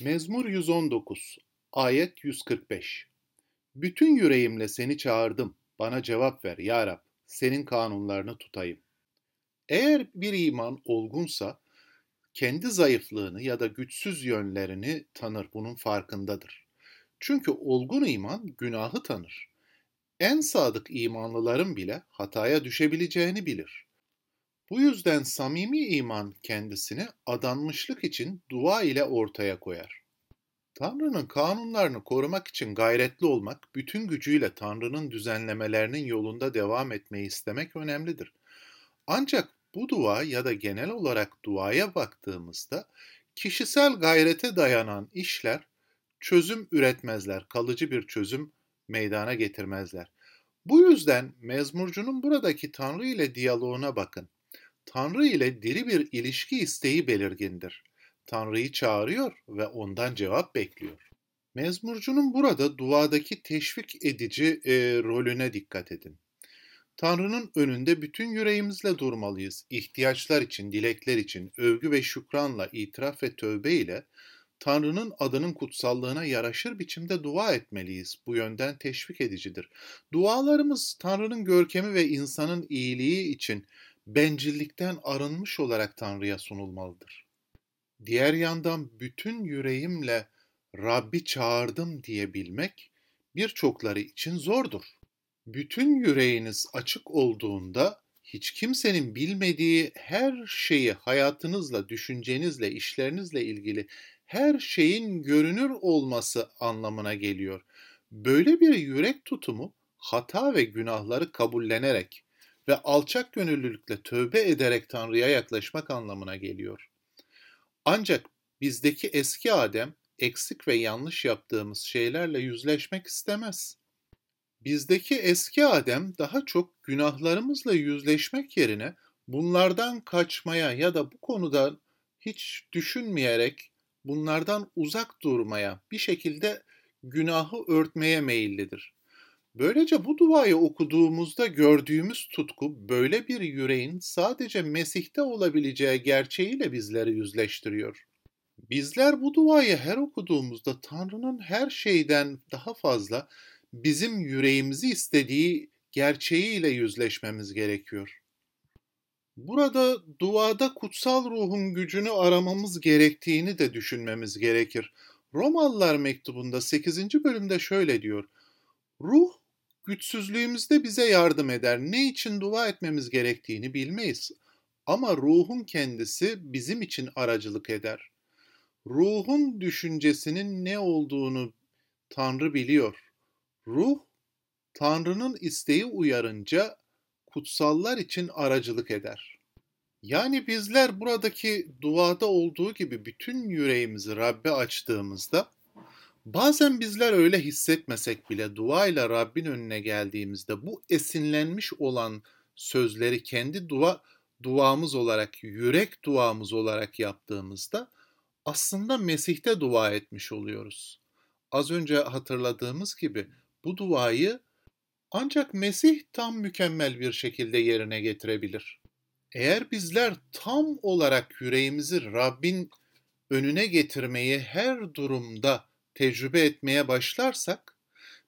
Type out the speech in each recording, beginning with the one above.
Mezmur 119 Ayet 145 Bütün yüreğimle seni çağırdım, bana cevap ver ya Rab, senin kanunlarını tutayım. Eğer bir iman olgunsa, kendi zayıflığını ya da güçsüz yönlerini tanır, bunun farkındadır. Çünkü olgun iman günahı tanır. En sadık imanlıların bile hataya düşebileceğini bilir. Bu yüzden samimi iman kendisini adanmışlık için dua ile ortaya koyar. Tanrı'nın kanunlarını korumak için gayretli olmak, bütün gücüyle Tanrı'nın düzenlemelerinin yolunda devam etmeyi istemek önemlidir. Ancak bu dua ya da genel olarak duaya baktığımızda kişisel gayrete dayanan işler çözüm üretmezler, kalıcı bir çözüm meydana getirmezler. Bu yüzden mezmurcunun buradaki Tanrı ile diyaloğuna bakın. Tanrı ile diri bir ilişki isteği belirgindir. Tanrı'yı çağırıyor ve ondan cevap bekliyor. Mezmurcunun burada duadaki teşvik edici e, rolüne dikkat edin. Tanrı'nın önünde bütün yüreğimizle durmalıyız. İhtiyaçlar için, dilekler için, övgü ve şükranla, itiraf ve tövbe ile Tanrı'nın adının kutsallığına yaraşır biçimde dua etmeliyiz. Bu yönden teşvik edicidir. Dualarımız Tanrı'nın görkemi ve insanın iyiliği için bencillikten arınmış olarak Tanrı'ya sunulmalıdır. Diğer yandan bütün yüreğimle Rabbi çağırdım diyebilmek birçokları için zordur. Bütün yüreğiniz açık olduğunda hiç kimsenin bilmediği her şeyi hayatınızla, düşüncenizle, işlerinizle ilgili her şeyin görünür olması anlamına geliyor. Böyle bir yürek tutumu hata ve günahları kabullenerek ve alçak gönüllülükle tövbe ederek Tanrı'ya yaklaşmak anlamına geliyor. Ancak bizdeki eski Adem eksik ve yanlış yaptığımız şeylerle yüzleşmek istemez. Bizdeki eski Adem daha çok günahlarımızla yüzleşmek yerine bunlardan kaçmaya ya da bu konuda hiç düşünmeyerek bunlardan uzak durmaya, bir şekilde günahı örtmeye meyillidir. Böylece bu duayı okuduğumuzda gördüğümüz tutku böyle bir yüreğin sadece Mesih'te olabileceği gerçeğiyle bizleri yüzleştiriyor. Bizler bu duayı her okuduğumuzda Tanrı'nın her şeyden daha fazla bizim yüreğimizi istediği gerçeğiyle yüzleşmemiz gerekiyor. Burada duada kutsal ruhun gücünü aramamız gerektiğini de düşünmemiz gerekir. Romalılar mektubunda 8. bölümde şöyle diyor. Ruh güçsüzlüğümüzde bize yardım eder. Ne için dua etmemiz gerektiğini bilmeyiz. Ama ruhun kendisi bizim için aracılık eder. Ruhun düşüncesinin ne olduğunu Tanrı biliyor. Ruh, Tanrı'nın isteği uyarınca kutsallar için aracılık eder. Yani bizler buradaki duada olduğu gibi bütün yüreğimizi Rabbe açtığımızda bazen bizler öyle hissetmesek bile dua ile Rabbin önüne geldiğimizde bu esinlenmiş olan sözleri kendi dua duamız olarak, yürek duamız olarak yaptığımızda aslında Mesih'te dua etmiş oluyoruz. Az önce hatırladığımız gibi bu duayı ancak Mesih tam mükemmel bir şekilde yerine getirebilir. Eğer bizler tam olarak yüreğimizi Rabbin önüne getirmeyi her durumda tecrübe etmeye başlarsak,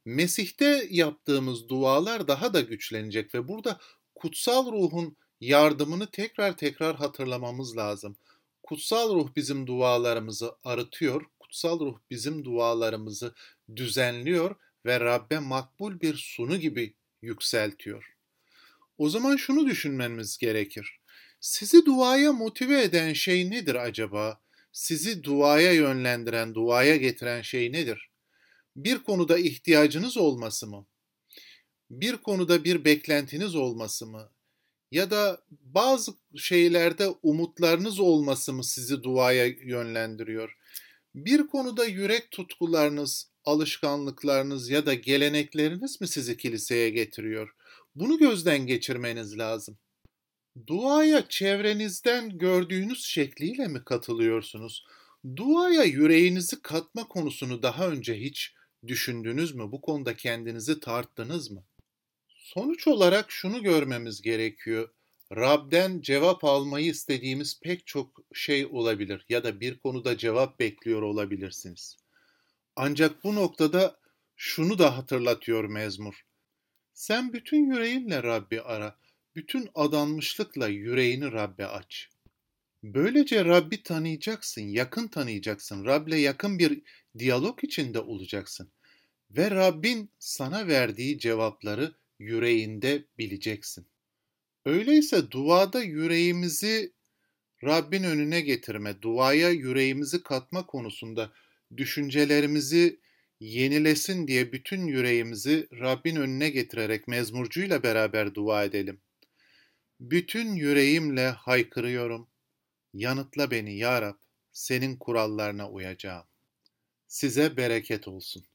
Mesih'te yaptığımız dualar daha da güçlenecek ve burada kutsal ruhun yardımını tekrar tekrar hatırlamamız lazım. Kutsal ruh bizim dualarımızı arıtıyor, kutsal ruh bizim dualarımızı düzenliyor ve Rabbe makbul bir sunu gibi yükseltiyor. O zaman şunu düşünmemiz gerekir. Sizi duaya motive eden şey nedir acaba? Sizi duaya yönlendiren, duaya getiren şey nedir? Bir konuda ihtiyacınız olması mı? Bir konuda bir beklentiniz olması mı? Ya da bazı şeylerde umutlarınız olması mı sizi duaya yönlendiriyor? Bir konuda yürek tutkularınız, alışkanlıklarınız ya da gelenekleriniz mi sizi kiliseye getiriyor? Bunu gözden geçirmeniz lazım. Duaya çevrenizden gördüğünüz şekliyle mi katılıyorsunuz? Duaya yüreğinizi katma konusunu daha önce hiç düşündünüz mü? Bu konuda kendinizi tarttınız mı? Sonuç olarak şunu görmemiz gerekiyor. Rab'den cevap almayı istediğimiz pek çok şey olabilir ya da bir konuda cevap bekliyor olabilirsiniz. Ancak bu noktada şunu da hatırlatıyor mezmur. Sen bütün yüreğinle Rabbi ara, bütün adanmışlıkla yüreğini Rabbe aç. Böylece Rabbi tanıyacaksın, yakın tanıyacaksın. Rab'le yakın bir diyalog içinde olacaksın. Ve Rabbin sana verdiği cevapları yüreğinde bileceksin. Öyleyse duada yüreğimizi Rabbin önüne getirme, duaya yüreğimizi katma konusunda düşüncelerimizi yenilesin diye bütün yüreğimizi Rabbin önüne getirerek mezmurcuyla beraber dua edelim. Bütün yüreğimle haykırıyorum. Yanıtla beni ya Rab, senin kurallarına uyacağım. Size bereket olsun.